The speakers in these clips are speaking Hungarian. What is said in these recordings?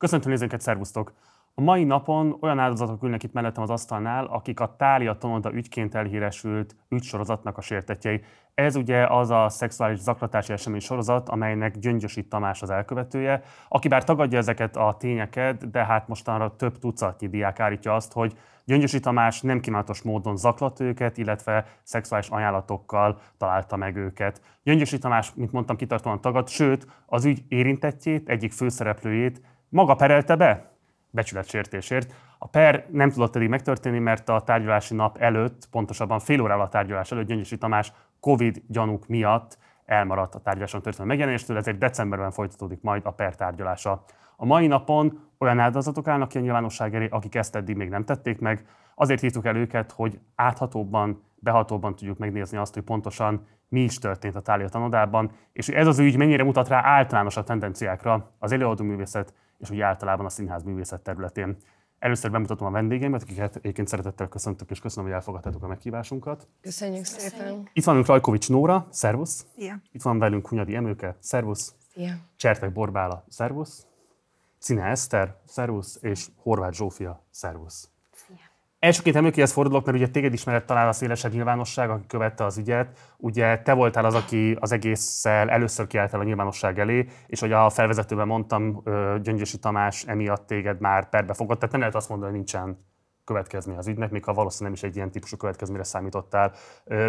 Köszöntöm nézőket, szervusztok! A mai napon olyan áldozatok ülnek itt mellettem az asztalnál, akik a Tália Tonolda ügyként elhíresült ügysorozatnak a sértetjei. Ez ugye az a szexuális zaklatási esemény sorozat, amelynek Gyöngyösi Tamás az elkövetője, aki bár tagadja ezeket a tényeket, de hát mostanra több tucatnyi diák állítja azt, hogy Gyöngyösi Tamás nem kívánatos módon zaklat őket, illetve szexuális ajánlatokkal találta meg őket. Gyöngyösi Tamás, mint mondtam, kitartóan tagad, sőt, az ügy érintettjét, egyik főszereplőjét maga perelte be, becsületsértésért. A per nem tudott eddig megtörténni, mert a tárgyalási nap előtt, pontosabban fél órával a tárgyalás előtt Gyöngyösi Tamás Covid gyanúk miatt elmaradt a tárgyaláson történő megjelenéstől, ezért decemberben folytatódik majd a per tárgyalása. A mai napon olyan áldozatok állnak ki a nyilvánosság elé, akik ezt eddig még nem tették meg. Azért hívtuk el őket, hogy áthatóbban, behatóbban tudjuk megnézni azt, hogy pontosan mi is történt a Tália tanodában, és ez az ügy mennyire mutat rá általánosabb tendenciákra az előadó művészet és úgy általában a színház művészet területén. Először bemutatom a vendégeimet, akiket egyébként szeretettel köszöntök, és köszönöm, hogy elfogadtátok a meghívásunkat. Köszönjük szépen. Itt van Rajkovics Nóra, szervusz. Szia. Itt van velünk Hunyadi Emőke, szervusz. Szia. Csertek Borbála, szervusz. Színe Eszter, szervusz, és Horváth Zsófia, szervusz. Elsőként emlékihez fordulok, mert ugye téged ismeret talán a szélesebb nyilvánosság, aki követte az ügyet. Ugye te voltál az, aki az egésszel először kiálltál a nyilvánosság elé, és hogy a felvezetőben mondtam, Gyöngyösi Tamás emiatt téged már perbe fogott, tehát nem lehet azt mondani, hogy nincsen következmény az ügynek, még ha valószínűleg nem is egy ilyen típusú következményre számítottál.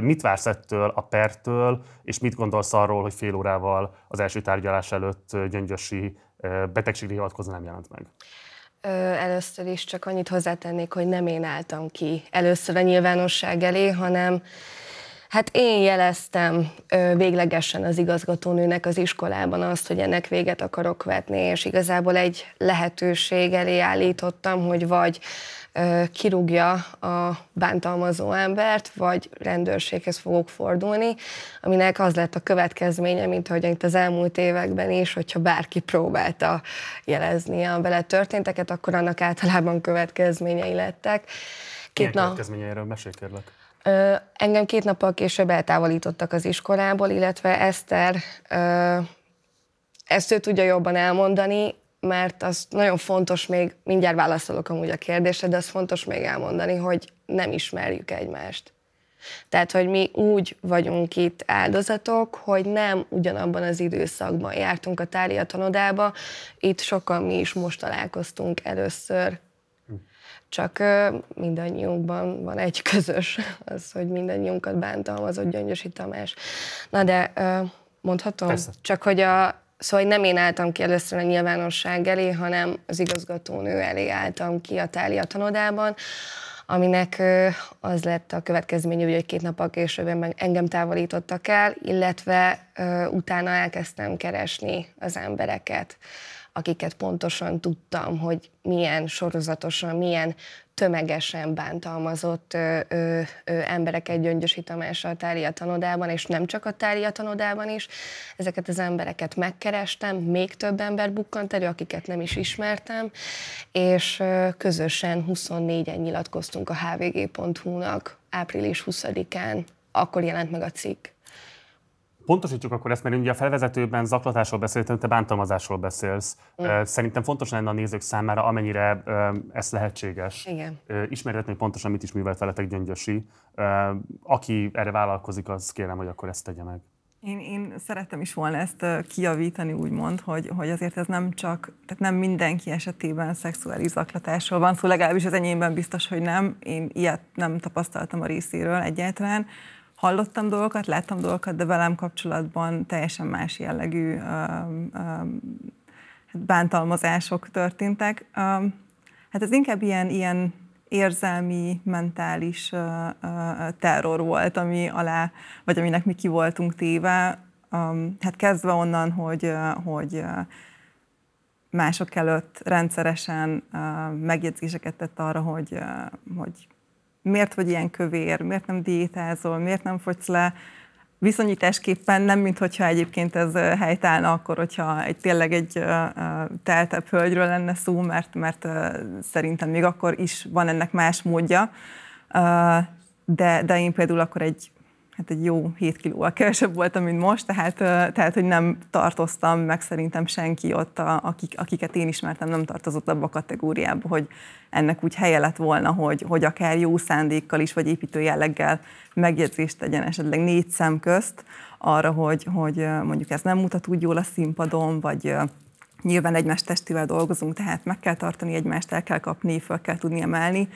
Mit vársz ettől a pertől, és mit gondolsz arról, hogy fél órával az első tárgyalás előtt Gyöngyösi betegségre hivatkozva nem jelent meg? Először is csak annyit hozzátennék, hogy nem én álltam ki először a nyilvánosság elé, hanem Hát én jeleztem véglegesen az igazgatónőnek az iskolában azt, hogy ennek véget akarok vetni, és igazából egy lehetőség elé állítottam, hogy vagy kirúgja a bántalmazó embert, vagy rendőrséghez fogok fordulni, aminek az lett a következménye, mint hogy itt az elmúlt években is, hogyha bárki próbálta jelezni a vele történteket, akkor annak általában következményei lettek. Két Milyen nap... következményeiről mesélj kérlek. Ö, engem két nappal később eltávolítottak az iskolából, illetve Eszter ö, ezt ő tudja jobban elmondani, mert az nagyon fontos még, mindjárt válaszolok amúgy a kérdésre, de az fontos még elmondani, hogy nem ismerjük egymást. Tehát, hogy mi úgy vagyunk itt áldozatok, hogy nem ugyanabban az időszakban jártunk a Tália tanodába, itt sokan mi is most találkoztunk először. Csak mindannyiunkban van egy közös, az, hogy mindannyiunkat bántalmazott Gyöngyösi Tamás. Na de mondhatom? Persze. Csak hogy a, Szóval nem én álltam ki először a nyilvánosság elé, hanem az igazgatónő elé álltam ki a Tália tanodában, aminek az lett a következménye, hogy két nappal később engem távolítottak el, illetve utána elkezdtem keresni az embereket, akiket pontosan tudtam, hogy milyen sorozatosan, milyen tömegesen bántalmazott ö, ö, ö, embereket Gyöngyösi Tamás a Tália tanodában, és nem csak a Tália tanodában is. Ezeket az embereket megkerestem, még több ember bukkant elő, akiket nem is ismertem, és ö, közösen 24-en nyilatkoztunk a hvg.hu-nak április 20-án, akkor jelent meg a cikk. Pontosítjuk akkor ezt, mert ugye a felvezetőben zaklatásról beszéltem, te bántalmazásról beszélsz. Mm. Szerintem fontos lenne a nézők számára, amennyire ez lehetséges. Igen. Ismerhetni, hogy pontosan mit is művelt veletek Gyöngyösi. Aki erre vállalkozik, az kérem, hogy akkor ezt tegye meg. Én, én szerettem is volna ezt kiavítani, úgymond, hogy, hogy azért ez nem csak, tehát nem mindenki esetében szexuális zaklatásról van szó, szóval legalábbis az enyémben biztos, hogy nem. Én ilyet nem tapasztaltam a részéről egyáltalán hallottam dolgokat, láttam dolgokat, de velem kapcsolatban teljesen más jellegű bántalmazások történtek. Hát ez inkább ilyen, ilyen érzelmi, mentális terror volt, ami alá, vagy aminek mi ki voltunk téve. Hát kezdve onnan, hogy, hogy mások előtt rendszeresen megjegyzéseket tett arra, hogy, hogy miért vagy ilyen kövér, miért nem diétázol, miért nem fogysz le, viszonyításképpen nem, mint hogyha egyébként ez helytállna akkor, hogyha egy, tényleg egy teltebb hölgyről lenne szó, mert, mert szerintem még akkor is van ennek más módja. De, de én például akkor egy hát egy jó 7 kilóval kevesebb voltam, mint most, tehát, tehát hogy nem tartoztam, meg szerintem senki ott, a, akik, akiket én ismertem, nem tartozott abba a kategóriába, hogy ennek úgy helye lett volna, hogy, hogy akár jó szándékkal is, vagy építő jelleggel megjegyzést tegyen esetleg négy szem közt arra, hogy, hogy mondjuk ez nem mutat úgy jól a színpadon, vagy nyilván egymás testivel dolgozunk, tehát meg kell tartani egymást, el kell kapni, fel kell tudni emelni,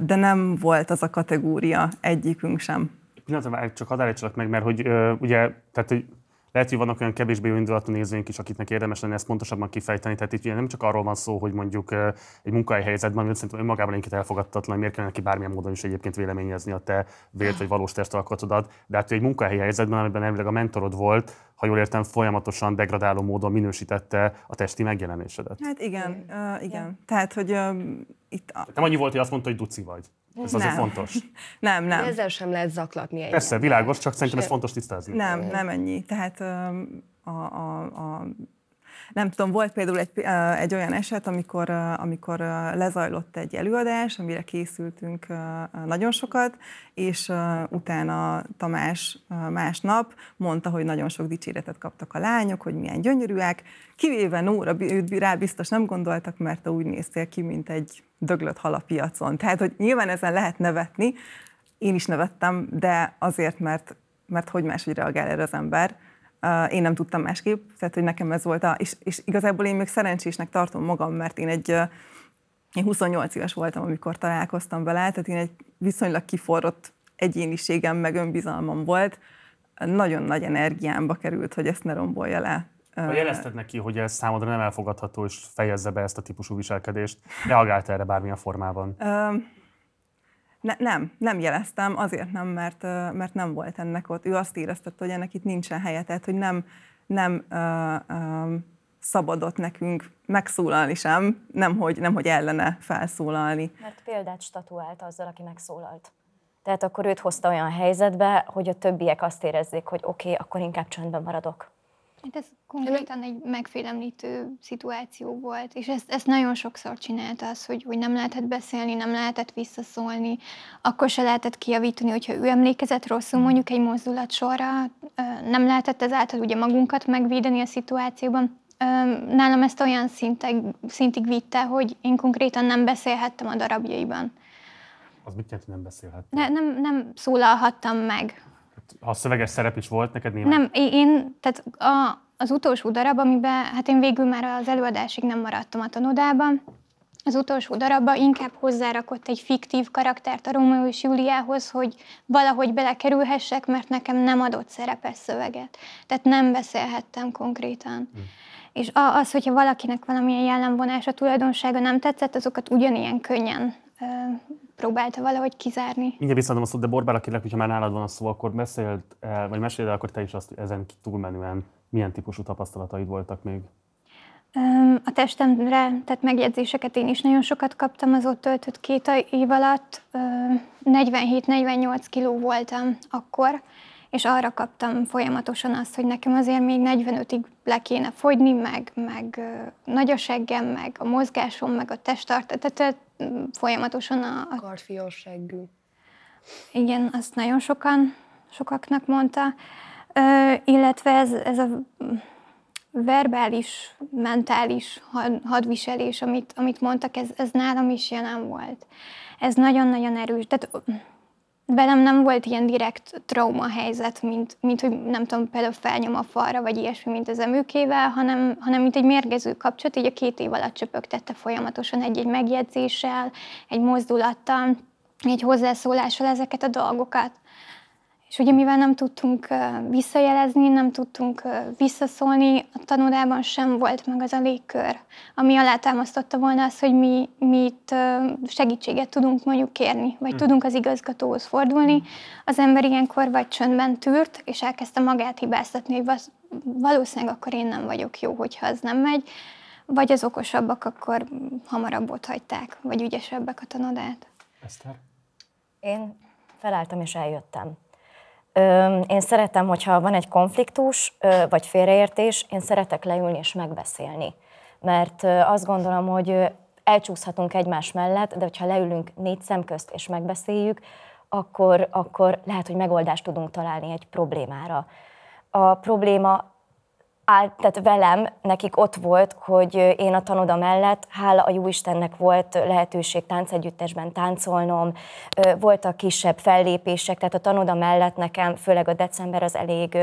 de nem volt az a kategória egyikünk sem. Pillanatra csak hadd állítsalak meg, mert hogy ugye, tehát hogy lehet, hogy vannak olyan kevésbé jó indulatú nézőink is, akiknek érdemes lenne ezt pontosabban kifejteni. Tehát itt ugye nem csak arról van szó, hogy mondjuk egy munkai helyzetben, amit szerintem önmagában egyébként elfogadtatlan, miért kellene neki bármilyen módon is egyébként véleményezni a te vélt vagy valós testalkotodat, de hát egy munkai helyzetben, amiben elvileg a mentorod volt, ha jól értem, folyamatosan degradáló módon minősítette a testi megjelenésedet. Hát igen, uh, igen. Tehát, hogy uh, itt... A... Nem annyi volt, hogy azt mondta, hogy duci vagy. Ez azért nem. fontos. nem, nem. Ezzel sem lehet zaklatni egy. Persze, világos, csak szerintem ez fontos tisztázni. Nem, nem ennyi. Tehát a, a, a nem tudom, volt például egy, egy olyan eset, amikor, amikor lezajlott egy előadás, amire készültünk nagyon sokat, és utána Tamás másnap mondta, hogy nagyon sok dicséretet kaptak a lányok, hogy milyen gyönyörűek, kivéve Nóra, rá biztos nem gondoltak, mert úgy néztél ki, mint egy döglött hal a piacon. Tehát, hogy nyilván ezen lehet nevetni, én is nevettem, de azért, mert, mert hogy máshogy reagál erre az ember. Én nem tudtam másképp, tehát hogy nekem ez volt a, és, és igazából én még szerencsésnek tartom magam, mert én egy, én 28 éves voltam, amikor találkoztam vele, tehát én egy viszonylag kiforrott egyéniségem, meg önbizalmam volt, nagyon nagy energiámba került, hogy ezt ne rombolja le. Ha jelezted neki, hogy ez számodra nem elfogadható, és fejezze be ezt a típusú viselkedést, reagált erre bármilyen formában? Ne, nem, nem jeleztem, azért nem, mert, mert nem volt ennek ott. Ő azt éreztette, hogy ennek itt nincsen helye, tehát hogy nem, nem uh, uh, szabadott nekünk megszólalni sem, nem hogy, nem hogy ellene felszólalni. Mert példát statuált azzal, aki megszólalt. Tehát akkor őt hozta olyan helyzetbe, hogy a többiek azt érezzék, hogy oké, okay, akkor inkább csöndben maradok. Hát ez konkrétan egy megfélemlítő szituáció volt, és ezt, ezt nagyon sokszor csinálta az, hogy, hogy nem lehetett beszélni, nem lehetett visszaszólni, akkor se lehetett kiavítani, hogyha ő emlékezett rosszul mondjuk egy mozdulat sorra, nem lehetett ezáltal ugye magunkat megvédeni a szituációban. Nálam ezt olyan szintig, szintig vitte, hogy én konkrétan nem beszélhettem a darabjaiban. Az mit jelent, hogy nem beszélhettem? Ne, nem, nem szólalhattam meg ha szöveges szerep is volt neked nyilván? Nem, én, tehát a, az utolsó darab, amiben, hát én végül már az előadásig nem maradtam a tanodában, az utolsó darabban inkább hozzárakott egy fiktív karaktert a Rómeó és Júliához, hogy valahogy belekerülhessek, mert nekem nem adott szerepes szöveget. Tehát nem beszélhettem konkrétan. Hm. És az, hogyha valakinek valamilyen jellemvonása, tulajdonsága nem tetszett, azokat ugyanilyen könnyen próbálta valahogy kizárni. Mindjárt visszaadom a szót, de Borbála kérlek, hogyha már nálad van a szó, akkor beszélt el, vagy meséld el akkor te is azt, ezen túlmenően milyen típusú tapasztalataid voltak még. A testemre tett megjegyzéseket én is nagyon sokat kaptam az ott töltött két év alatt. 47-48 kiló voltam akkor, és arra kaptam folyamatosan azt, hogy nekem azért még 45-ig le kéne fogyni, meg, meg nagy a seggem, meg a mozgásom, meg a testtartat, tehát folyamatosan a... a... Karfiós seggű. Igen, azt nagyon sokan, sokaknak mondta. Ö, illetve ez, ez a verbális, mentális hadviselés, amit, amit mondtak, ez, ez nálam is jelen volt. Ez nagyon-nagyon erős. Tehát velem nem volt ilyen direkt trauma helyzet, mint, mint hogy nem tudom, például felnyom a falra, vagy ilyesmi, mint az emőkével, hanem, hanem mint egy mérgező kapcsolat, így a két év alatt csöpögtette folyamatosan egy-egy megjegyzéssel, egy mozdulattal, egy hozzászólással ezeket a dolgokat. És ugye mivel nem tudtunk visszajelezni, nem tudtunk visszaszólni, a tanodában sem volt meg az a légkör, ami alátámasztotta volna azt, hogy mi, mi itt segítséget tudunk mondjuk kérni, vagy hmm. tudunk az igazgatóhoz fordulni. Az ember ilyenkor vagy csöndben tűrt, és elkezdte magát hibáztatni, hogy valószínűleg akkor én nem vagyok jó, hogyha az nem megy, vagy az okosabbak akkor hamarabb ott hagyták, vagy ügyesebbek a tanodát. Eszter? Én felálltam és eljöttem. Én szeretem, hogyha van egy konfliktus vagy félreértés, én szeretek leülni és megbeszélni. Mert azt gondolom, hogy elcsúszhatunk egymás mellett, de hogyha leülünk négy szem közt és megbeszéljük, akkor, akkor lehet, hogy megoldást tudunk találni egy problémára. A probléma áll, tehát velem, nekik ott volt, hogy én a tanoda mellett, hála a Jóistennek volt lehetőség táncegyüttesben táncolnom, voltak kisebb fellépések, tehát a tanoda mellett nekem, főleg a december az elég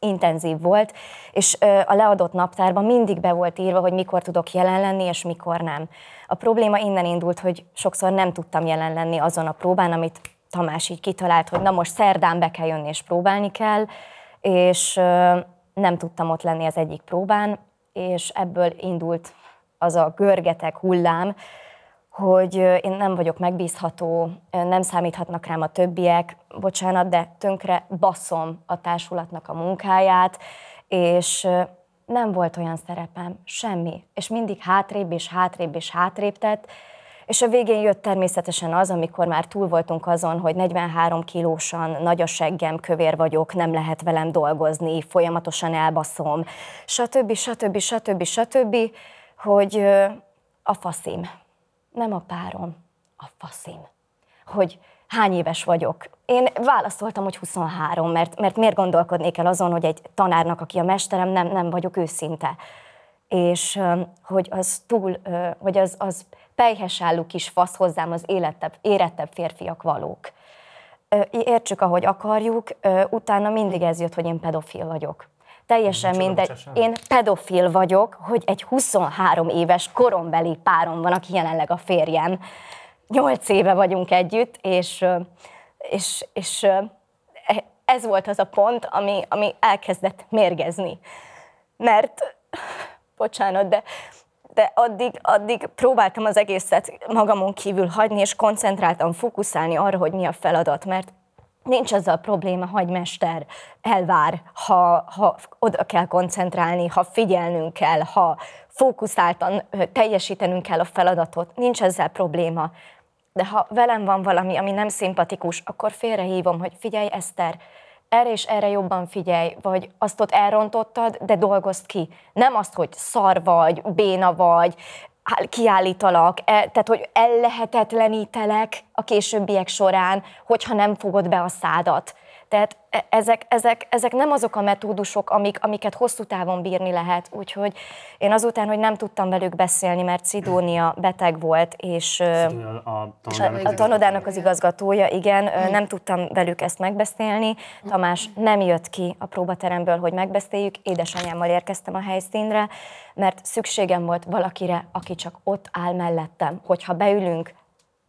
intenzív volt, és a leadott naptárban mindig be volt írva, hogy mikor tudok jelen lenni, és mikor nem. A probléma innen indult, hogy sokszor nem tudtam jelen lenni azon a próbán, amit Tamás így kitalált, hogy na most szerdán be kell jönni, és próbálni kell, és nem tudtam ott lenni az egyik próbán, és ebből indult az a görgeteg hullám, hogy én nem vagyok megbízható, nem számíthatnak rám a többiek, bocsánat, de tönkre baszom a társulatnak a munkáját, és nem volt olyan szerepem, semmi. És mindig hátrébb és hátrébb és hátrébb tett, és a végén jött természetesen az, amikor már túl voltunk azon, hogy 43 kilósan, nagy a seggem, kövér vagyok, nem lehet velem dolgozni, folyamatosan elbaszom, stb. stb. stb. stb. hogy a faszim, nem a párom, a faszim. Hogy hány éves vagyok. Én válaszoltam, hogy 23, mert, mert miért gondolkodnék el azon, hogy egy tanárnak, aki a mesterem, nem, nem vagyok őszinte. És hogy az túl, hogy az, az pejhes álló kis fasz hozzám az életebb, érettebb férfiak valók. Értsük, ahogy akarjuk, utána mindig ez jött, hogy én pedofil vagyok. Teljesen mindegy. Én pedofil vagyok, hogy egy 23 éves korombeli párom van, aki jelenleg a férjem. Nyolc éve vagyunk együtt, és, és, és ez volt az a pont, ami, ami elkezdett mérgezni. Mert, bocsánat, de de addig, addig próbáltam az egészet magamon kívül hagyni, és koncentráltam, fókuszálni arra, hogy mi a feladat, mert nincs az a probléma, hogy mester elvár, ha, ha oda kell koncentrálni, ha figyelnünk kell, ha fókuszáltan teljesítenünk kell a feladatot, nincs ezzel probléma. De ha velem van valami, ami nem szimpatikus, akkor félrehívom, hogy figyelj Eszter, erre és erre jobban figyelj, vagy azt ott elrontottad, de dolgozd ki. Nem azt, hogy szar vagy, béna vagy, kiállítalak, e, tehát hogy ellehetetlenítelek a későbbiek során, hogyha nem fogod be a szádat. Tehát e, ezek, ezek, ezek nem azok a metódusok, amik, amiket hosszú távon bírni lehet. Úgyhogy én azután, hogy nem tudtam velük beszélni, mert Szidónia beteg volt, és, a, a, tanodának az igazgatója, igen, nem tudtam velük ezt megbeszélni. Tamás nem jött ki a próbateremből, hogy megbeszéljük. Édesanyámmal érkeztem a helyszínre, mert szükségem volt valakire, aki csak ott áll mellettem. Hogyha beülünk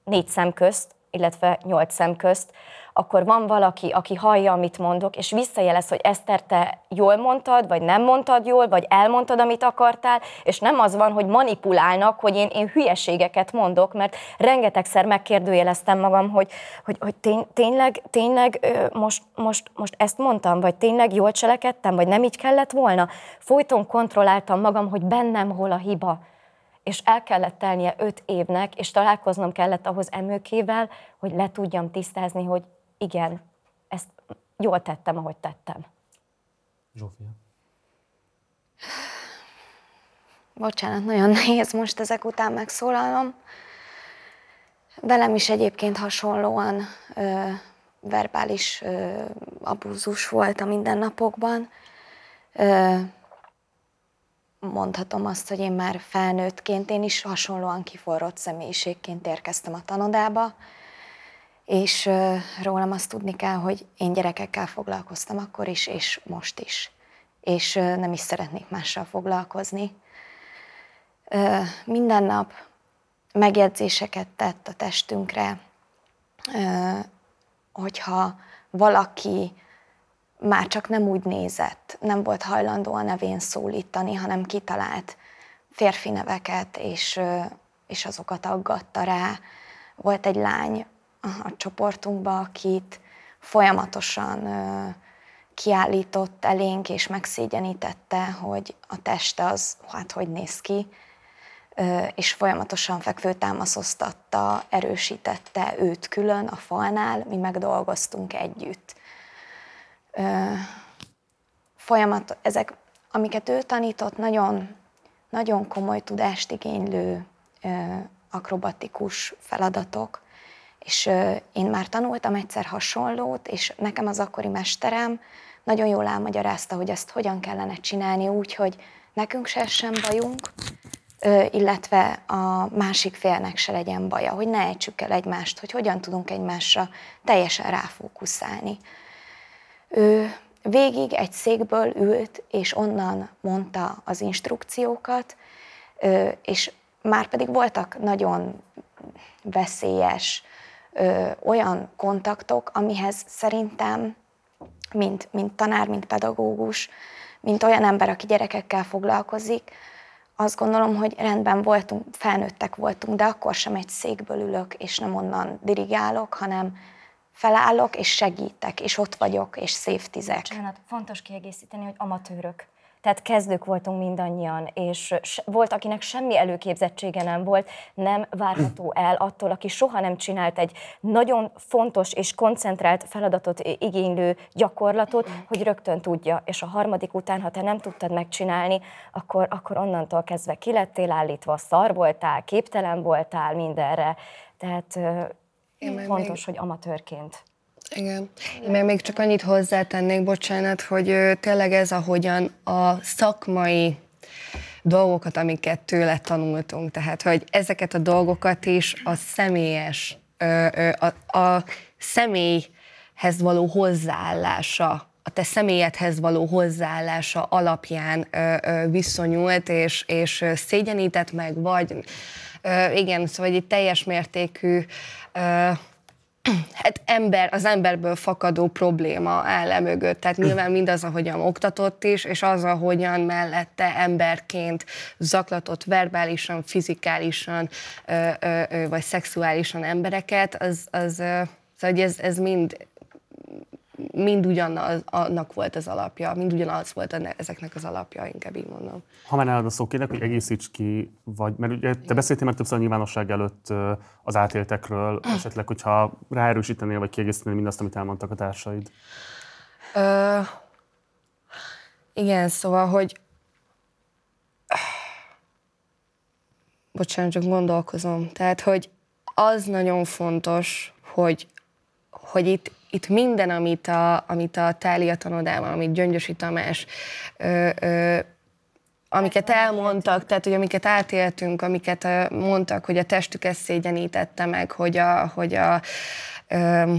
négy szem közt, illetve nyolc szem közt, akkor van valaki, aki hallja, amit mondok, és visszajelez, hogy Eszter, te jól mondtad, vagy nem mondtad jól, vagy elmondtad, amit akartál, és nem az van, hogy manipulálnak, hogy én, én hülyeségeket mondok, mert rengetegszer megkérdőjeleztem magam, hogy, hogy, hogy tény, tényleg, tényleg most, most, most ezt mondtam, vagy tényleg jól cselekedtem, vagy nem így kellett volna. Folyton kontrolláltam magam, hogy bennem hol a hiba és el kellett telnie öt évnek, és találkoznom kellett ahhoz emőkével, hogy le tudjam tisztázni, hogy igen, ezt jól tettem, ahogy tettem. Zsófia. Bocsánat, nagyon nehéz most ezek után megszólalnom. Velem is egyébként hasonlóan ö, verbális ö, abúzus volt a mindennapokban. Ö, mondhatom azt, hogy én már felnőttként, én is hasonlóan kiforrott személyiségként érkeztem a tanodába, és rólam azt tudni kell, hogy én gyerekekkel foglalkoztam akkor is, és most is. És nem is szeretnék mással foglalkozni. Minden nap megjegyzéseket tett a testünkre, hogyha valaki már csak nem úgy nézett, nem volt hajlandó a nevén szólítani, hanem kitalált férfi neveket, és, és azokat aggatta rá. Volt egy lány, a csoportunkba, akit folyamatosan kiállított elénk és megszégyenítette, hogy a teste az hát hogy néz ki, és folyamatosan fekvőtámaszoztatta, erősítette őt külön a falnál, mi meg dolgoztunk együtt. Folyamat, ezek, amiket ő tanított, nagyon, nagyon komoly tudást igénylő akrobatikus feladatok, És én már tanultam egyszer hasonlót, és nekem az akkori mesterem nagyon jól elmagyarázta, hogy ezt hogyan kellene csinálni úgy, hogy nekünk se sem bajunk, illetve a másik félnek se legyen baja, hogy ne ejtsük el egymást, hogy hogyan tudunk egymásra teljesen ráfókuszálni. Ő végig egy székből ült, és onnan mondta az instrukciókat, és már pedig voltak nagyon veszélyes olyan kontaktok, amihez szerintem, mint, mint tanár, mint pedagógus, mint olyan ember, aki gyerekekkel foglalkozik, azt gondolom, hogy rendben voltunk, felnőttek voltunk, de akkor sem egy székből ülök, és nem onnan dirigálok, hanem felállok, és segítek, és ott vagyok, és széftizek. Bocsánat, fontos kiegészíteni, hogy amatőrök. Tehát kezdők voltunk mindannyian, és volt, akinek semmi előképzettsége nem volt, nem várható el attól, aki soha nem csinált egy nagyon fontos és koncentrált feladatot igénylő gyakorlatot, hogy rögtön tudja. És a harmadik után, ha te nem tudtad megcsinálni, akkor, akkor onnantól kezdve ki lettél állítva, szar voltál, képtelen voltál mindenre. Tehát én fontos, még... hogy amatőrként. Igen. Én meg még csak annyit hozzátennék, bocsánat, hogy tényleg ez, ahogyan a szakmai dolgokat, amiket tőle tanultunk, tehát, hogy ezeket a dolgokat is a személyes, a, a személyhez való hozzáállása a te személyedhez való hozzáállása alapján ö, viszonyult, és, és szégyenített meg, vagy igen, szóval egy teljes mértékű hát ember, az emberből fakadó probléma áll e mögött. Tehát nyilván mindaz, ahogyan oktatott is, és az, ahogyan mellette emberként zaklatott verbálisan, fizikálisan, ö, ö, ö, vagy szexuálisan embereket, az, az Szóval, ez, ez mind mind ugyanaz, annak volt az alapja, mind ugyanaz volt ezeknek az alapja, inkább így mondom. Ha már nálad a szó, kérlek, hogy egészíts ki, vagy, mert ugye te beszéltél már többször a nyilvánosság előtt az átéltekről, esetleg, hogyha ráerősítenél, vagy kiegészítenél mindazt, amit elmondtak a társaid. Ö, igen, szóval, hogy bocsánat, csak gondolkozom. Tehát, hogy az nagyon fontos, hogy, hogy itt itt minden, amit a, amit a Tália tanodában, amit Gyöngyösi Tamás, ö, ö, amiket elmondtak, tehát hogy amiket átéltünk, amiket mondtak, hogy a testük ezt szégyenítette meg, hogy a, hogy a ö,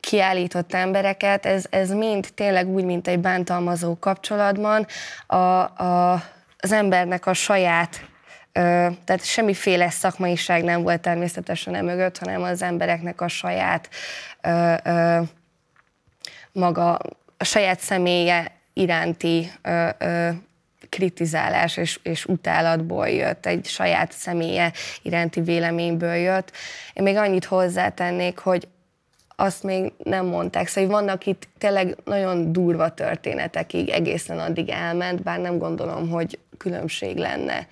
kiállított embereket, ez, ez mind tényleg úgy, mint egy bántalmazó kapcsolatban a, a, az embernek a saját tehát semmiféle szakmaiság nem volt természetesen e mögött, hanem az embereknek a saját maga, a saját személye iránti kritizálás és, és utálatból jött, egy saját személye iránti véleményből jött. Én még annyit hozzátennék, hogy azt még nem mondták. Szóval vannak itt tényleg nagyon durva történetekig egészen addig elment, bár nem gondolom, hogy különbség lenne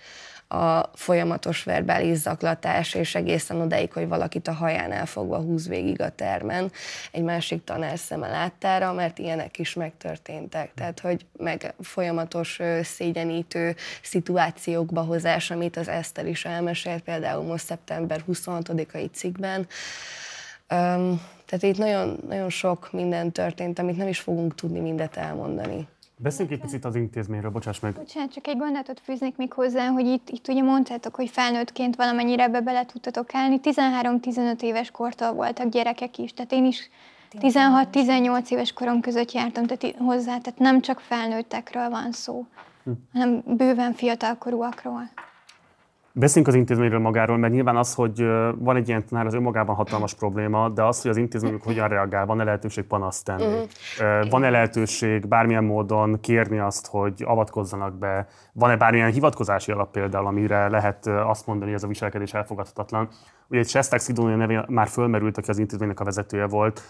a folyamatos verbális zaklatás, és egészen odaig, hogy valakit a haján elfogva húz végig a termen, egy másik tanár szeme láttára, mert ilyenek is megtörténtek. Tehát, hogy meg folyamatos szégyenítő szituációkba hozás, amit az Eszter is elmesélt, például most szeptember 26-ai cikkben. Tehát itt nagyon, nagyon sok minden történt, amit nem is fogunk tudni mindet elmondani. Beszéljünk egy picit az intézményről, bocsáss meg. Bocsánat, csak egy gondolatot fűznék még hozzá, hogy itt, itt ugye mondtátok, hogy felnőttként valamennyire ebbe bele tudtatok állni. 13-15 éves kortól voltak gyerekek is, tehát én is 16-18 éves korom között jártam tehát hozzá, tehát nem csak felnőttekről van szó, hm. hanem bőven fiatalkorúakról. Beszéljünk az intézményről magáról, mert nyilván az, hogy van egy ilyen tanár, az önmagában hatalmas probléma, de az, hogy az intézményük hogyan reagál, van-e lehetőség panaszt tenni? Uh-huh. Van-e lehetőség bármilyen módon kérni azt, hogy avatkozzanak be? Van-e bármilyen hivatkozási alap például, amire lehet azt mondani, hogy ez a viselkedés elfogadhatatlan? Ugye egy Sestek Szidónia neve már fölmerült, aki az intézménynek a vezetője volt.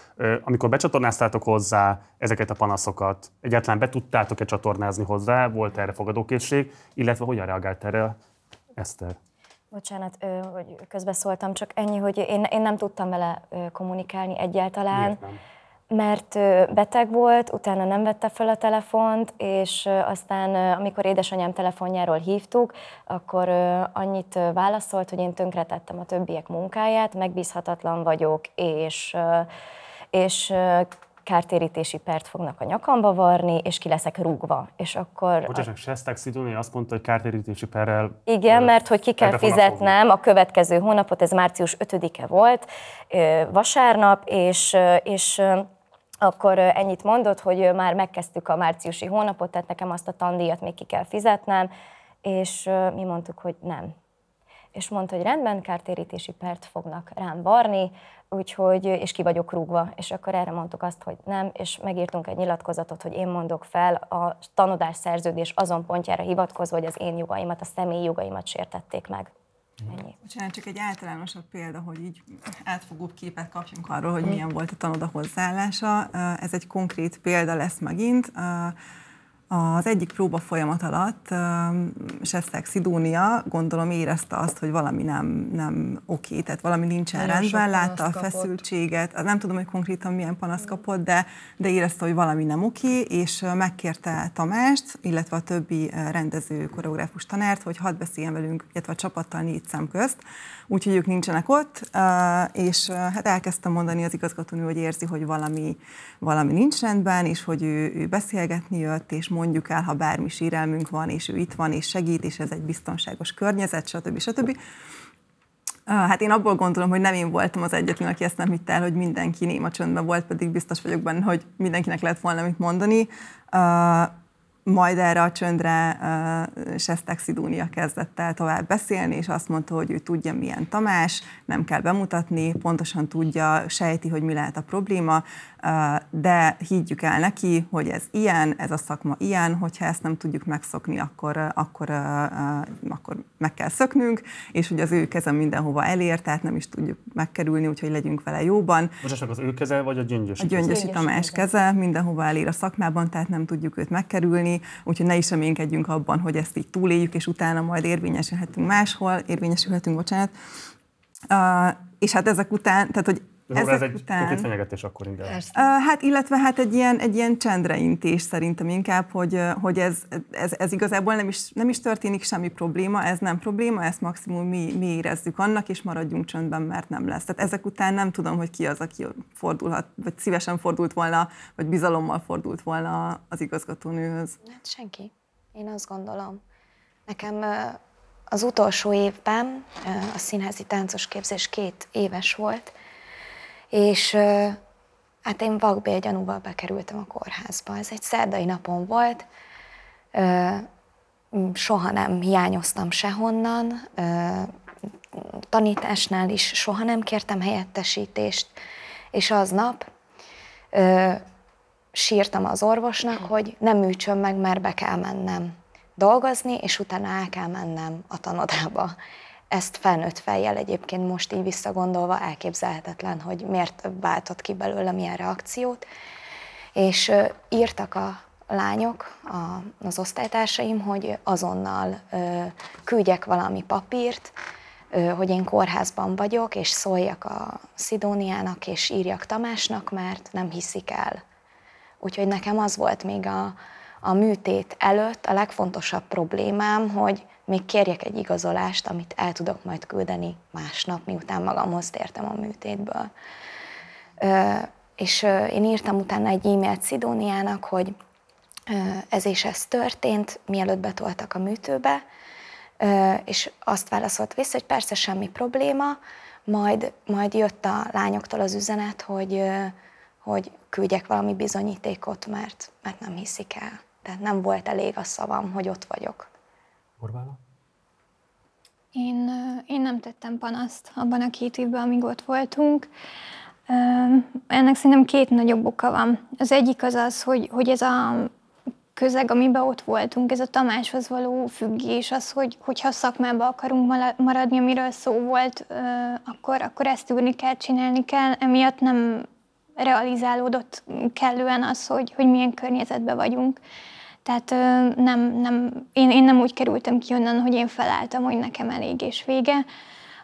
Amikor becsatornáztátok hozzá ezeket a panaszokat, egyáltalán be tudtátok-e csatornázni hozzá, volt erre fogadókészség, illetve hogyan reagált erre Eszter. Bocsánat, hogy közbeszóltam, csak ennyi, hogy én, én nem tudtam vele kommunikálni egyáltalán. mert beteg volt, utána nem vette fel a telefont, és aztán, amikor édesanyám telefonjáról hívtuk, akkor annyit válaszolt, hogy én tönkretettem a többiek munkáját, megbízhatatlan vagyok, és, és kártérítési pert fognak a nyakamba varni, és ki leszek rúgva. És akkor... Bocsánat, Sestek Szidóni azt mondta, hogy kártérítési perrel... Igen, mert hogy ki kell fizetnem a következő hónapot, ez március 5-e volt, vasárnap, és, és akkor ennyit mondott, hogy már megkezdtük a márciusi hónapot, tehát nekem azt a tandíjat még ki kell fizetnem, és mi mondtuk, hogy nem. És mondta, hogy rendben, kártérítési pert fognak rám varni, úgyhogy, és ki vagyok rúgva. És akkor erre mondtuk azt, hogy nem, és megírtunk egy nyilatkozatot, hogy én mondok fel a tanodás szerződés azon pontjára hivatkozva, hogy az én jogaimat, a személyi jogaimat sértették meg. Ennyi. Bocsánat, csak egy általánosabb példa, hogy így átfogóbb képet kapjunk arról, hogy milyen volt a tanoda hozzáállása. Ez egy konkrét példa lesz megint. Az egyik próba folyamat alatt Sesztek Szidónia gondolom érezte azt, hogy valami nem, nem oké, tehát valami nincsen Nagyon rendben, látta a feszültséget, kapott. nem tudom, hogy konkrétan milyen panasz kapott, de, de érezte, hogy valami nem oké, és megkérte Tamást, illetve a többi rendező koreográfus tanárt, hogy hadd beszéljen velünk, illetve a csapattal négy szem közt, úgyhogy ők nincsenek ott, és hát elkezdtem mondani az igazgatónő, hogy érzi, hogy valami, valami nincs rendben, és hogy ő, ő beszélgetni jött, és mondjuk el, ha bármi sírelmünk van, és ő itt van, és segít, és ez egy biztonságos környezet, stb. stb. Hát én abból gondolom, hogy nem én voltam az egyetlen, aki ezt nem hitte el, hogy mindenki néma csöndben volt, pedig biztos vagyok benne, hogy mindenkinek lehet volna mit mondani majd erre a csöndre uh, Sestek Szidónia kezdett el tovább beszélni, és azt mondta, hogy ő tudja, milyen Tamás, nem kell bemutatni, pontosan tudja, sejti, hogy mi lehet a probléma, de higgyük el neki, hogy ez ilyen, ez a szakma ilyen, hogyha ezt nem tudjuk megszokni, akkor, akkor, akkor meg kell szöknünk, és hogy az ő keze mindenhova elér, tehát nem is tudjuk megkerülni, úgyhogy legyünk vele jóban. Most csak az ő keze, vagy a gyöngyösi? A gyöngyösi keze? Tamás keze mindenhova elér a szakmában, tehát nem tudjuk őt megkerülni, úgyhogy ne is reménykedjünk abban, hogy ezt így túléljük, és utána majd érvényesülhetünk máshol, érvényesülhetünk, bocsánat. Uh, és hát ezek után, tehát hogy ezek ez egy után... konkrét fenyegetés akkor inkább. Uh, hát illetve hát egy ilyen, egy ilyen csendreintés szerintem inkább, hogy, hogy ez, ez, ez igazából nem is, nem is történik semmi probléma, ez nem probléma, ezt maximum mi, mi érezzük annak, és maradjunk csöndben, mert nem lesz. Tehát ezek után nem tudom, hogy ki az, aki fordulhat, vagy szívesen fordult volna, vagy bizalommal fordult volna az igazgatónőhöz. Hát senki. Én azt gondolom. Nekem az utolsó évben a színházi táncos képzés két éves volt, és hát én vakbélgyanúval bekerültem a kórházba. Ez egy szerdai napon volt, soha nem hiányoztam sehonnan, tanításnál is soha nem kértem helyettesítést, és aznap sírtam az orvosnak, hogy nem műtsön meg, mert be kell mennem dolgozni, és utána el kell mennem a tanodába ezt felnőtt fejjel egyébként most így visszagondolva elképzelhetetlen, hogy miért váltott ki belőlem ilyen reakciót. És írtak a lányok, a, az osztálytársaim, hogy azonnal ö, küldjek valami papírt, ö, hogy én kórházban vagyok, és szóljak a Szidóniának, és írjak Tamásnak, mert nem hiszik el. Úgyhogy nekem az volt még a, a műtét előtt a legfontosabb problémám, hogy még kérjek egy igazolást, amit el tudok majd küldeni másnap, miután magamhoz tértem a műtétből. És én írtam utána egy e-mailt Szidóniának, hogy ez és ez történt, mielőtt betoltak a műtőbe, és azt válaszolt vissza, hogy persze semmi probléma, majd, majd jött a lányoktól az üzenet, hogy, hogy küldjek valami bizonyítékot, mert, mert nem hiszik el. Tehát nem volt elég a szavam, hogy ott vagyok. Orbána? Én, én nem tettem panaszt abban a két évben, amíg ott voltunk. Ennek szerintem két nagyobb oka van. Az egyik az az, hogy, hogy ez a közeg, amiben ott voltunk, ez a Tamáshoz való függés, az, hogy, hogyha szakmába akarunk maradni, amiről szó volt, akkor, akkor ezt űrni kell, csinálni kell. Emiatt nem realizálódott kellően az, hogy, hogy milyen környezetben vagyunk. Tehát nem, nem, én, én nem úgy kerültem ki onnan, hogy én felálltam, hogy nekem elég és vége.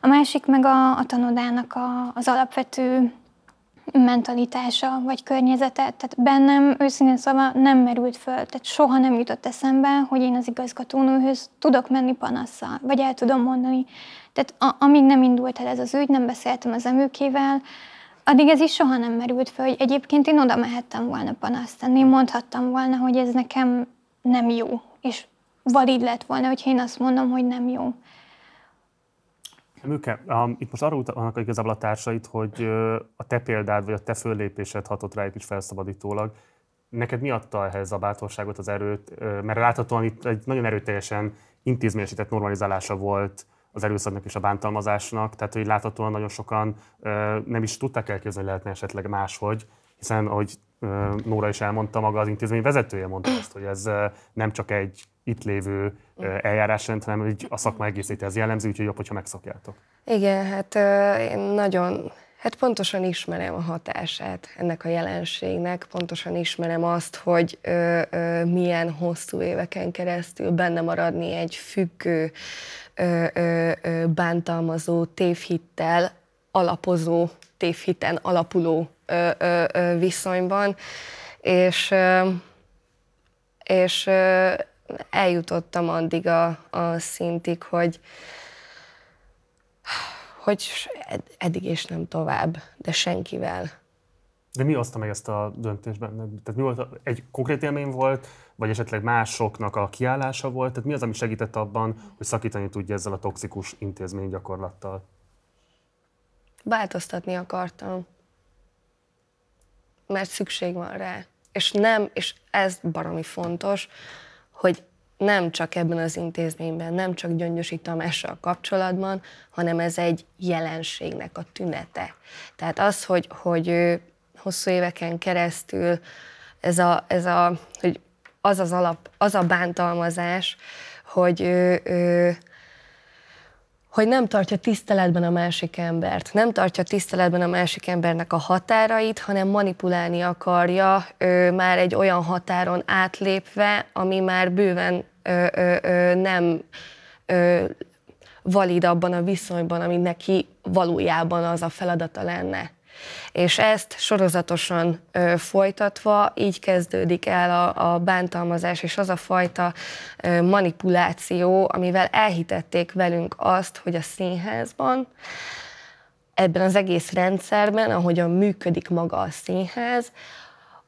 A másik meg a, a tanodának a, az alapvető mentalitása vagy környezete. Tehát bennem őszintén szóval nem merült föl, tehát soha nem jutott eszembe, hogy én az igazgatónőhöz tudok menni panasszal, vagy el tudom mondani. Tehát a, amíg nem indult el ez az ügy, nem beszéltem az emőkével, addig ez is soha nem merült föl, hogy egyébként én oda mehettem volna panaszt mondhattam volna, hogy ez nekem nem jó, és valid lett volna, hogyha én azt mondom, hogy nem jó. Műke, um, itt most arra utalnak igazából a társait, hogy uh, a te példád vagy a te föllépésed hatott rájuk is felszabadítólag. Neked mi adta ehhez a bátorságot, az erőt? Uh, mert láthatóan itt egy nagyon erőteljesen intézményesített normalizálása volt az erőszaknak és a bántalmazásnak, tehát hogy láthatóan nagyon sokan nem is tudták elképzelni, lehetne esetleg máshogy, hiszen ahogy Nóra is elmondta, maga az intézmény vezetője mondta azt, hogy ez nem csak egy itt lévő eljárásrend, hanem hogy a szakma egészét ez jellemző, úgyhogy jobb, hogyha megszokjátok. Igen, hát én nagyon, hát pontosan ismerem a hatását ennek a jelenségnek, pontosan ismerem azt, hogy ö, ö, milyen hosszú éveken keresztül benne maradni egy függő, ö, ö, ö, bántalmazó, tévhittel, alapozó, tévhiten alapuló ö, ö, ö, viszonyban, és, ö, és ö, eljutottam addig a, a szintig, hogy, hogy eddig és nem tovább, de senkivel. De mi oszta meg ezt a döntésben? Tehát mi volt, egy konkrét élmény volt, vagy esetleg másoknak a kiállása volt? Tehát mi az, ami segített abban, hogy szakítani tudja ezzel a toxikus intézmény gyakorlattal? Változtatni akartam. Mert szükség van rá. És nem, és ez baromi fontos, hogy nem csak ebben az intézményben, nem csak Gyöngyösi Tamással kapcsolatban, hanem ez egy jelenségnek a tünete. Tehát az, hogy, hogy hosszú éveken keresztül ez a, ez a hogy az az alap, az a bántalmazás, hogy ő, ő, hogy nem tartja tiszteletben a másik embert, nem tartja tiszteletben a másik embernek a határait, hanem manipulálni akarja ő, már egy olyan határon átlépve, ami már bőven ö, ö, ö, nem ö, valid abban a viszonyban, ami neki valójában az a feladata lenne. És ezt sorozatosan ö, folytatva így kezdődik el a, a bántalmazás, és az a fajta ö, manipuláció, amivel elhitették velünk azt, hogy a színházban, ebben az egész rendszerben, ahogyan működik maga a színház,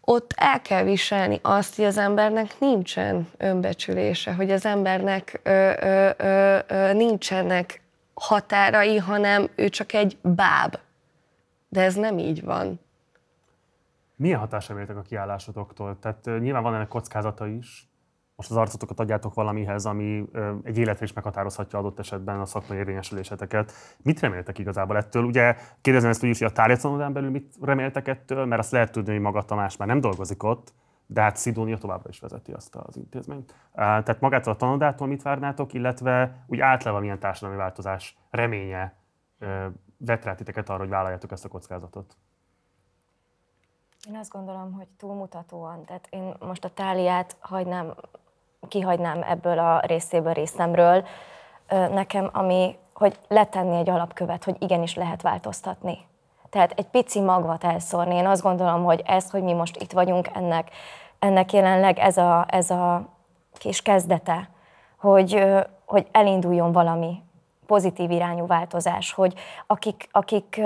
ott el kell viselni azt, hogy az embernek nincsen önbecsülése, hogy az embernek ö, ö, ö, ö, nincsenek határai, hanem ő csak egy báb de ez nem így van. Milyen hatása véltek a kiállásotoktól? Tehát nyilván van ennek kockázata is. Most az arcotokat adjátok valamihez, ami egy életre is meghatározhatja adott esetben a szakmai érvényesüléseteket. Mit reméltek igazából ettől? Ugye kérdezem ezt úgy is, hogy a tárgyatlanodán belül mit reméltek ettől, mert azt lehet tudni, hogy maga Tamás már nem dolgozik ott, de hát Szidónia továbbra is vezeti azt az intézményt. Tehát magától a tanodától mit várnátok, illetve úgy általában milyen társadalmi változás reménye vett rá titeket arra, hogy vállaljátok ezt a kockázatot? Én azt gondolom, hogy túlmutatóan. Tehát én most a táliát hagynám, kihagynám ebből a részéből, részemről. Nekem, ami, hogy letenni egy alapkövet, hogy igenis lehet változtatni. Tehát egy pici magvat elszórni. Én azt gondolom, hogy ez, hogy mi most itt vagyunk, ennek, ennek jelenleg ez a, ez a kis kezdete, hogy, hogy elinduljon valami, pozitív irányú változás, hogy akik, akik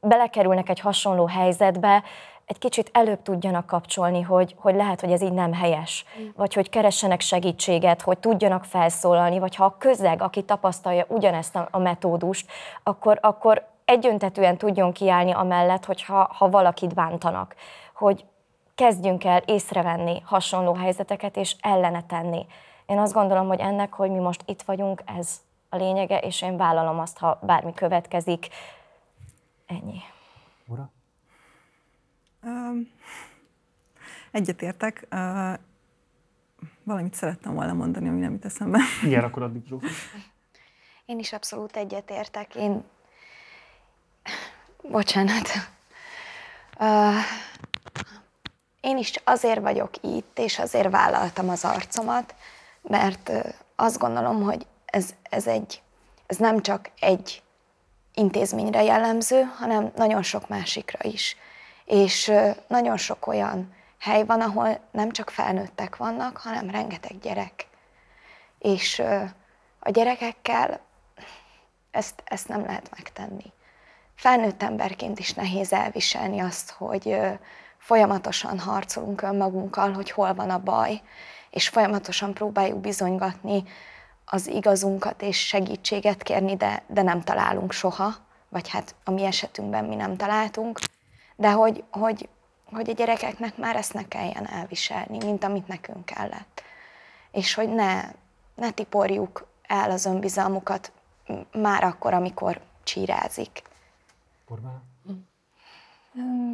belekerülnek egy hasonló helyzetbe, egy kicsit előbb tudjanak kapcsolni, hogy, hogy lehet, hogy ez így nem helyes, vagy hogy keressenek segítséget, hogy tudjanak felszólalni, vagy ha a közeg, aki tapasztalja ugyanezt a, a metódust, akkor, akkor egyöntetően tudjon kiállni amellett, hogyha ha valakit bántanak, hogy kezdjünk el észrevenni hasonló helyzeteket és ellene tenni. Én azt gondolom, hogy ennek, hogy mi most itt vagyunk, ez a lényege, és én vállalom azt, ha bármi következik. Ennyi. Ura? Um, egyetértek. Uh, valamit szerettem volna mondani, ami nem jut eszembe. Igen, akkor addig Zsófi. Én is abszolút egyetértek. Én... Bocsánat. Uh, én is azért vagyok itt, és azért vállaltam az arcomat, mert azt gondolom, hogy ez, ez, egy, ez nem csak egy intézményre jellemző, hanem nagyon sok másikra is. És nagyon sok olyan hely van, ahol nem csak felnőttek vannak, hanem rengeteg gyerek. És a gyerekekkel ezt, ezt nem lehet megtenni. Felnőtt emberként is nehéz elviselni azt, hogy folyamatosan harcolunk önmagunkkal, hogy hol van a baj, és folyamatosan próbáljuk bizonygatni az igazunkat és segítséget kérni, de, de nem találunk soha, vagy hát a mi esetünkben mi nem találtunk, de hogy, hogy, hogy a gyerekeknek már ezt ne kelljen elviselni, mint amit nekünk kellett. És hogy ne, ne tiporjuk el az önbizalmukat már akkor, amikor csírázik.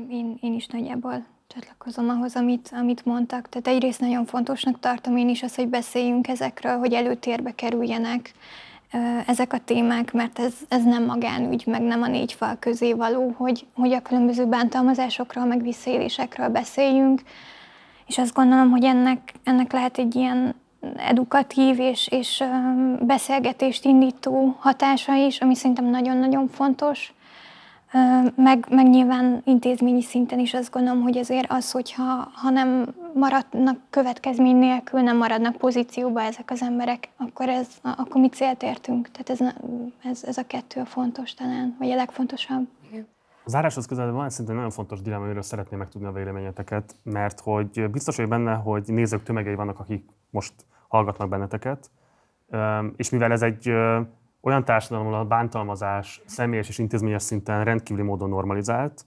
Én, én is nagyjából csatlakozom ahhoz, amit, amit mondtak. Tehát egyrészt nagyon fontosnak tartom én is az, hogy beszéljünk ezekről, hogy előtérbe kerüljenek ezek a témák, mert ez, ez nem magánügy, meg nem a négy fal közé való, hogy, hogy a különböző bántalmazásokról, meg visszaélésekről beszéljünk. És azt gondolom, hogy ennek, ennek lehet egy ilyen edukatív és, és beszélgetést indító hatása is, ami szerintem nagyon-nagyon fontos. Meg, meg nyilván intézményi szinten is azt gondolom, hogy azért az, hogyha ha nem maradnak következmény nélkül, nem maradnak pozícióba ezek az emberek, akkor, ez, akkor mi célt értünk? Tehát ez, ez, ez a kettő a fontos talán, vagy a legfontosabb. A záráshoz közel van szintén nagyon fontos dilemma, amiről szeretném megtudni a véleményeteket, mert hogy biztos vagy benne, hogy nézők tömegei vannak, akik most hallgatnak benneteket, és mivel ez egy olyan társadalom, ahol a bántalmazás személyes és intézményes szinten rendkívüli módon normalizált,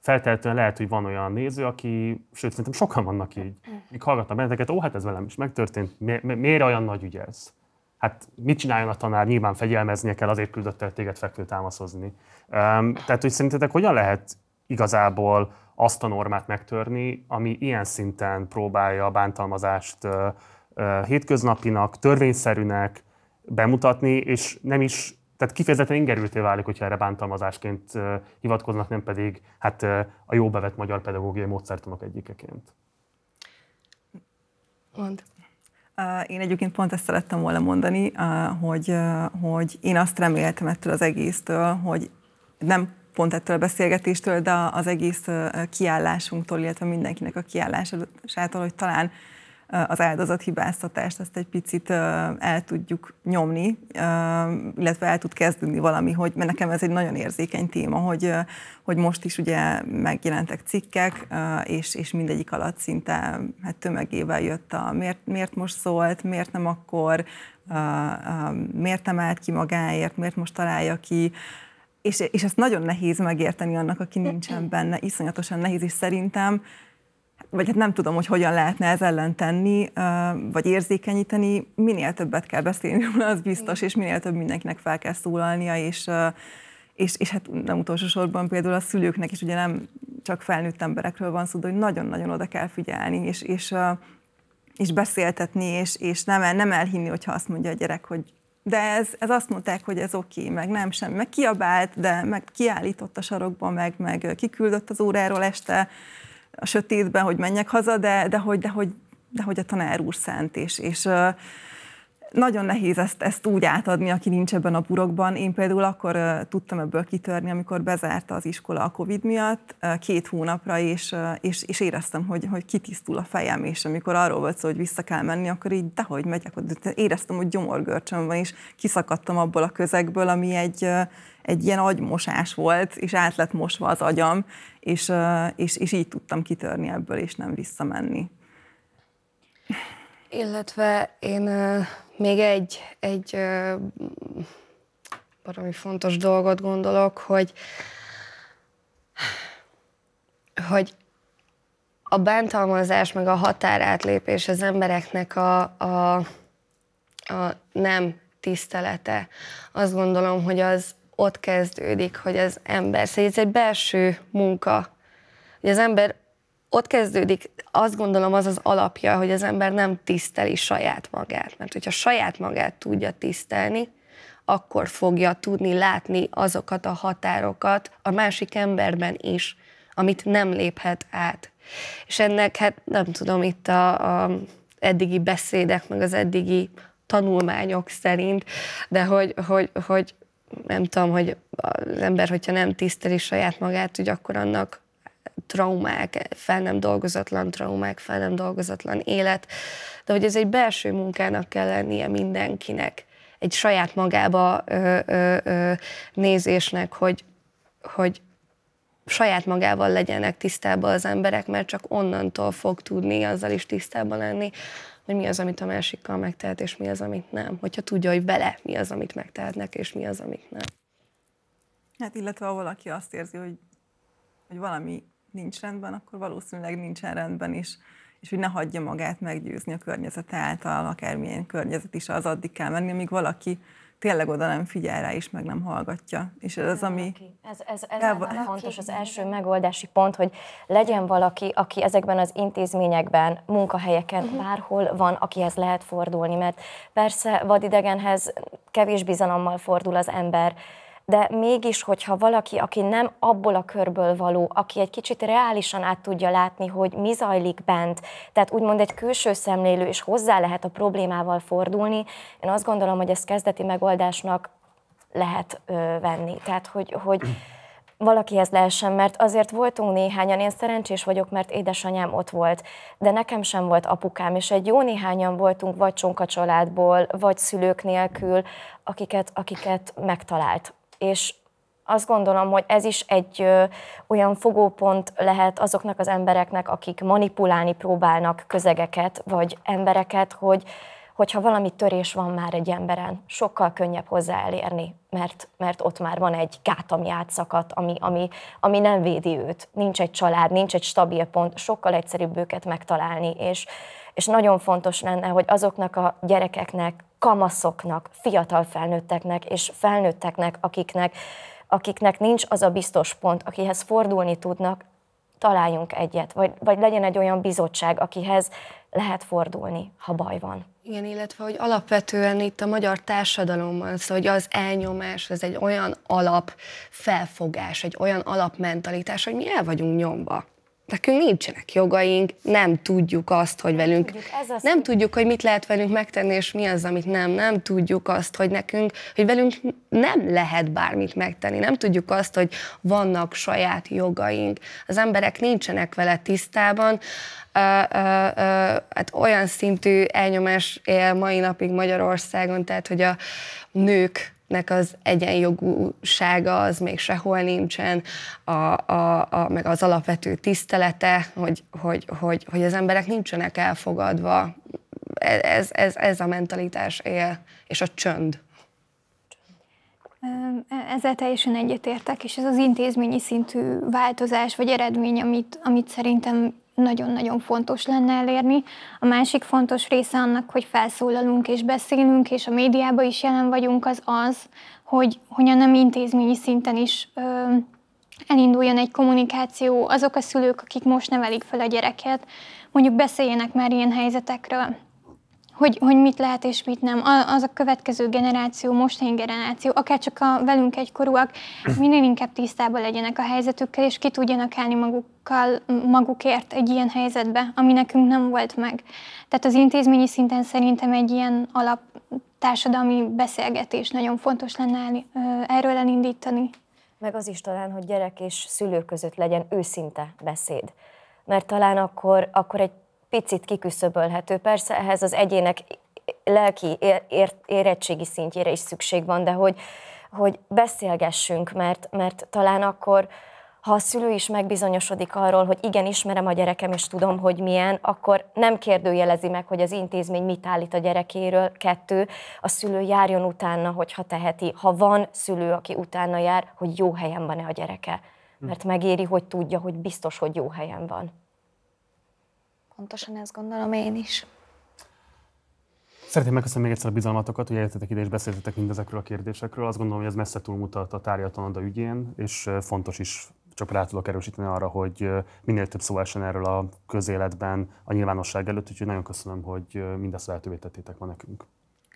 feltehetően lehet, hogy van olyan néző, aki, sőt, szerintem sokan vannak így, míg hallgatnak benneteket, ó, hát ez velem is megtörtént, mi, mi, miért olyan nagy ügy ez? Hát mit csináljon a tanár? Nyilván fegyelmeznie kell, azért küldött el téged fekvő támaszozni. Um, tehát, hogy szerintetek hogyan lehet igazából azt a normát megtörni, ami ilyen szinten próbálja a bántalmazást uh, uh, hétköznapinak, törvényszerűnek, bemutatni, és nem is, tehát kifejezetten ingerülté válik, hogyha erre bántalmazásként hivatkoznak, nem pedig hát a jó bevett magyar pedagógiai módszertanok egyikeként. Mond. Én egyébként pont ezt szerettem volna mondani, hogy, hogy én azt reméltem ettől az egésztől, hogy nem pont ettől a beszélgetéstől, de az egész kiállásunktól, illetve mindenkinek a kiállásától, hogy talán az áldozathibáztatást, azt egy picit el tudjuk nyomni, illetve el tud kezdődni valami, hogy, mert nekem ez egy nagyon érzékeny téma, hogy, hogy most is ugye megjelentek cikkek, és, és mindegyik alatt szinte hát tömegével jött a miért, miért most szólt, miért nem akkor, miért nem állt ki magáért, miért most találja ki, és, és ezt nagyon nehéz megérteni annak, aki nincsen benne, iszonyatosan nehéz, és szerintem vagy hát nem tudom, hogy hogyan lehetne ez ellen tenni, vagy érzékenyíteni, minél többet kell beszélni róla, az biztos, és minél több mindenkinek fel kell szólalnia, és, és, és hát nem utolsó sorban például a szülőknek is ugye nem csak felnőtt emberekről van szó, de hogy nagyon-nagyon oda kell figyelni, és, és, és beszéltetni, és, és nem, nem elhinni, hogyha azt mondja a gyerek, hogy de ez, ez azt mondták, hogy ez oké, okay, meg nem semmi, meg kiabált, de meg kiállított a sarokba, meg, meg kiküldött az óráról este, a sötétben, hogy menjek haza, de, de, hogy, de, hogy, de hogy a tanár úr szent, és, és nagyon nehéz ezt, ezt úgy átadni, aki nincs ebben a burokban. Én például akkor uh, tudtam ebből kitörni, amikor bezárta az iskola a Covid miatt uh, két hónapra, és, uh, és, és éreztem, hogy, hogy kitisztul a fejem, és amikor arról volt szó, hogy vissza kell menni, akkor így dehogy megyek, éreztem, hogy gyomorgörcsöm van, és kiszakadtam abból a közegből, ami egy, uh, egy ilyen agymosás volt, és át lett mosva az agyam, és, uh, és, és így tudtam kitörni ebből, és nem visszamenni. Illetve én még egy, egy valami fontos dolgot gondolok, hogy, hogy a bántalmazás, meg a határátlépés az embereknek a, a, a nem tisztelete. Azt gondolom, hogy az ott kezdődik, hogy az ember, szóval ez egy belső munka, hogy az ember ott kezdődik, azt gondolom az az alapja, hogy az ember nem tiszteli saját magát. Mert hogyha saját magát tudja tisztelni, akkor fogja tudni látni azokat a határokat a másik emberben is, amit nem léphet át. És ennek, hát nem tudom, itt a, a eddigi beszédek, meg az eddigi tanulmányok szerint, de hogy, hogy, hogy nem tudom, hogy az ember, hogyha nem tiszteli saját magát, hogy akkor annak traumák, fel nem dolgozatlan traumák, fel nem dolgozatlan élet, de hogy ez egy belső munkának kell lennie mindenkinek, egy saját magába ö, ö, ö, nézésnek, hogy, hogy saját magával legyenek tisztában az emberek, mert csak onnantól fog tudni azzal is tisztában lenni, hogy mi az, amit a másikkal megtehet, és mi az, amit nem. Hogyha tudja, hogy vele mi az, amit megtehetnek, és mi az, amit nem. Hát illetve ha valaki azt érzi, hogy, hogy valami nincs rendben, akkor valószínűleg nincsen rendben is, és hogy ne hagyja magát meggyőzni a környezete által, akármilyen környezet is az addig kell menni, amíg valaki tényleg oda nem figyel rá, és meg nem hallgatja. És ez az, ami... Ez, ez, ez elva... fontos, az első megoldási pont, hogy legyen valaki, aki ezekben az intézményekben, munkahelyeken, uh-huh. bárhol van, akihez lehet fordulni, mert persze vadidegenhez kevés bizalommal fordul az ember, de mégis, hogyha valaki, aki nem abból a körből való, aki egy kicsit reálisan át tudja látni, hogy mi zajlik bent, tehát úgymond egy külső szemlélő, és hozzá lehet a problémával fordulni, én azt gondolom, hogy ezt kezdeti megoldásnak lehet ö, venni. Tehát, hogy, hogy valakihez lehessen, mert azért voltunk néhányan, én szerencsés vagyok, mert édesanyám ott volt, de nekem sem volt apukám, és egy jó néhányan voltunk vagy csonka családból, vagy szülők nélkül, akiket, akiket megtalált és azt gondolom, hogy ez is egy ö, olyan fogópont lehet azoknak az embereknek, akik manipulálni próbálnak közegeket vagy embereket, hogy hogyha valami törés van már egy emberen, sokkal könnyebb hozzá elérni, mert, mert ott már van egy gát, ami átszakadt, ami, ami, ami nem védi őt. Nincs egy család, nincs egy stabil pont, sokkal egyszerűbb őket megtalálni, és, és nagyon fontos lenne, hogy azoknak a gyerekeknek, kamaszoknak, fiatal felnőtteknek és felnőtteknek, akiknek, akiknek nincs az a biztos pont, akihez fordulni tudnak, találjunk egyet, vagy, vagy legyen egy olyan bizottság, akihez lehet fordulni, ha baj van. Igen, illetve, hogy alapvetően itt a magyar társadalomban, szóval hogy az elnyomás, ez egy olyan alap felfogás, egy olyan alapmentalitás, hogy mi el vagyunk nyomva nekünk nincsenek jogaink, nem tudjuk azt, hogy velünk, tudjuk, nem tudjuk, hogy mit lehet velünk megtenni, és mi az, amit nem, nem tudjuk azt, hogy nekünk, hogy velünk nem lehet bármit megtenni, nem tudjuk azt, hogy vannak saját jogaink. Az emberek nincsenek vele tisztában, uh, uh, uh, hát olyan szintű elnyomás él mai napig Magyarországon, tehát, hogy a nők nek az egyenjogúsága az még sehol nincsen, a, a, a, meg az alapvető tisztelete, hogy, hogy, hogy, hogy az emberek nincsenek elfogadva. Ez, ez, ez a mentalitás él, és a csönd. Ezzel teljesen egyetértek, és ez az intézményi szintű változás vagy eredmény, amit, amit szerintem nagyon-nagyon fontos lenne elérni. A másik fontos része annak, hogy felszólalunk és beszélünk, és a médiában is jelen vagyunk, az az, hogy, hogy a nem intézményi szinten is ö, elinduljon egy kommunikáció, azok a szülők, akik most nevelik fel a gyereket, mondjuk beszéljenek már ilyen helyzetekről, hogy, hogy mit lehet és mit nem. Az a következő generáció, mostani generáció, akár csak a velünk egykorúak, minél inkább tisztában legyenek a helyzetükkel, és ki tudjanak állni magukkal, magukért egy ilyen helyzetbe, ami nekünk nem volt meg. Tehát az intézményi szinten szerintem egy ilyen alap társadalmi beszélgetés nagyon fontos lenne erről elindítani. Meg az is talán, hogy gyerek és szülő között legyen őszinte beszéd. Mert talán akkor, akkor egy picit kiküszöbölhető. Persze ehhez az egyének lelki érettségi szintjére is szükség van, de hogy, hogy beszélgessünk, mert, mert talán akkor, ha a szülő is megbizonyosodik arról, hogy igen, ismerem a gyerekem, és tudom, hogy milyen, akkor nem kérdőjelezi meg, hogy az intézmény mit állít a gyerekéről. Kettő, a szülő járjon utána, hogyha teheti. Ha van szülő, aki utána jár, hogy jó helyen van-e a gyereke. Mert megéri, hogy tudja, hogy biztos, hogy jó helyen van. Pontosan ezt gondolom én is. Szeretném megköszönni még egyszer a bizalmatokat, hogy eljöttetek ide és beszéltetek mindezekről a kérdésekről. Azt gondolom, hogy ez messze túlmutat a tárgyaltanada ügyén, és fontos is csak rá tudok erősíteni arra, hogy minél több szó essen erről a közéletben, a nyilvánosság előtt, úgyhogy nagyon köszönöm, hogy mindezt lehetővé tettétek ma nekünk.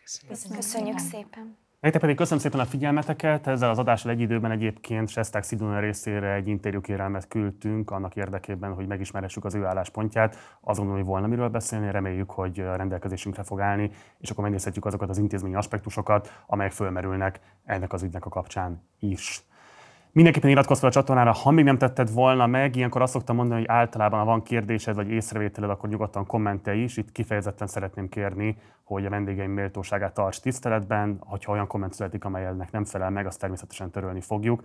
Köszönjük, Köszönjük szépen. Nektek pedig köszönöm szépen a figyelmeteket. Ezzel az adással egy időben egyébként Sesták Szidona részére egy interjúkérelmet küldtünk annak érdekében, hogy megismerhessük az ő álláspontját. Azt gondolom, hogy volna miről beszélni, reméljük, hogy rendelkezésünkre fog állni, és akkor megnézhetjük azokat az intézményi aspektusokat, amelyek fölmerülnek ennek az ügynek a kapcsán is. Mindenképpen iratkozz fel a csatornára, ha még nem tetted volna meg, ilyenkor azt szoktam mondani, hogy általában ha van kérdésed vagy észrevételed, akkor nyugodtan kommentelj is. Itt kifejezetten szeretném kérni, hogy a vendégeim méltóságát tarts tiszteletben, hogyha olyan komment születik, amelynek nem felel meg, azt természetesen törölni fogjuk.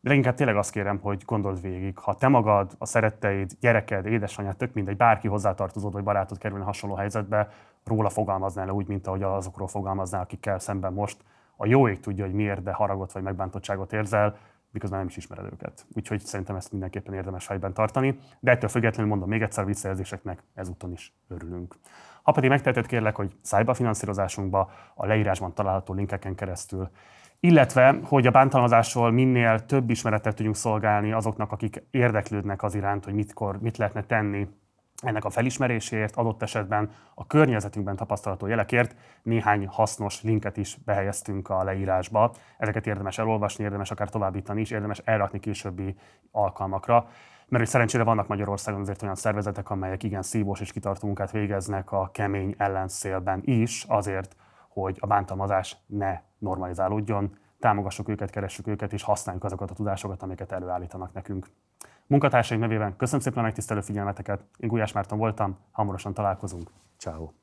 De leginkább tényleg azt kérem, hogy gondold végig, ha te magad, a szeretteid, gyereked, édesanyád, tök mindegy, bárki hozzátartozód vagy barátod kerülne hasonló helyzetbe, róla fogalmaznál le úgy, mint ahogy azokról fogalmaznál, akikkel szemben most a jó ég tudja, hogy miért, de haragot vagy megbántottságot érzel, miközben nem is ismered őket. Úgyhogy szerintem ezt mindenképpen érdemes fejben tartani. De ettől függetlenül mondom még egyszer visszajelzéseknek ezúton is örülünk. Ha pedig megteheted, kérlek, hogy szállj be a finanszírozásunkba a leírásban található linkeken keresztül, illetve, hogy a bántalmazásról minél több ismeretet tudjunk szolgálni azoknak, akik érdeklődnek az iránt, hogy mitkor, mit lehetne tenni ennek a felismeréséért, adott esetben a környezetünkben tapasztalható jelekért néhány hasznos linket is behelyeztünk a leírásba. Ezeket érdemes elolvasni, érdemes akár továbbítani is, érdemes elrakni későbbi alkalmakra. Mert hogy szerencsére vannak Magyarországon azért olyan szervezetek, amelyek igen szívós és kitartó munkát végeznek a kemény ellenszélben is, azért, hogy a bántalmazás ne normalizálódjon. Támogassuk őket, keressük őket, és használjuk azokat a tudásokat, amiket előállítanak nekünk. Munkatársaim nevében köszönöm szépen a megtisztelő figyelmeteket. Én Gulyás Márton voltam, hamarosan találkozunk. Ciao.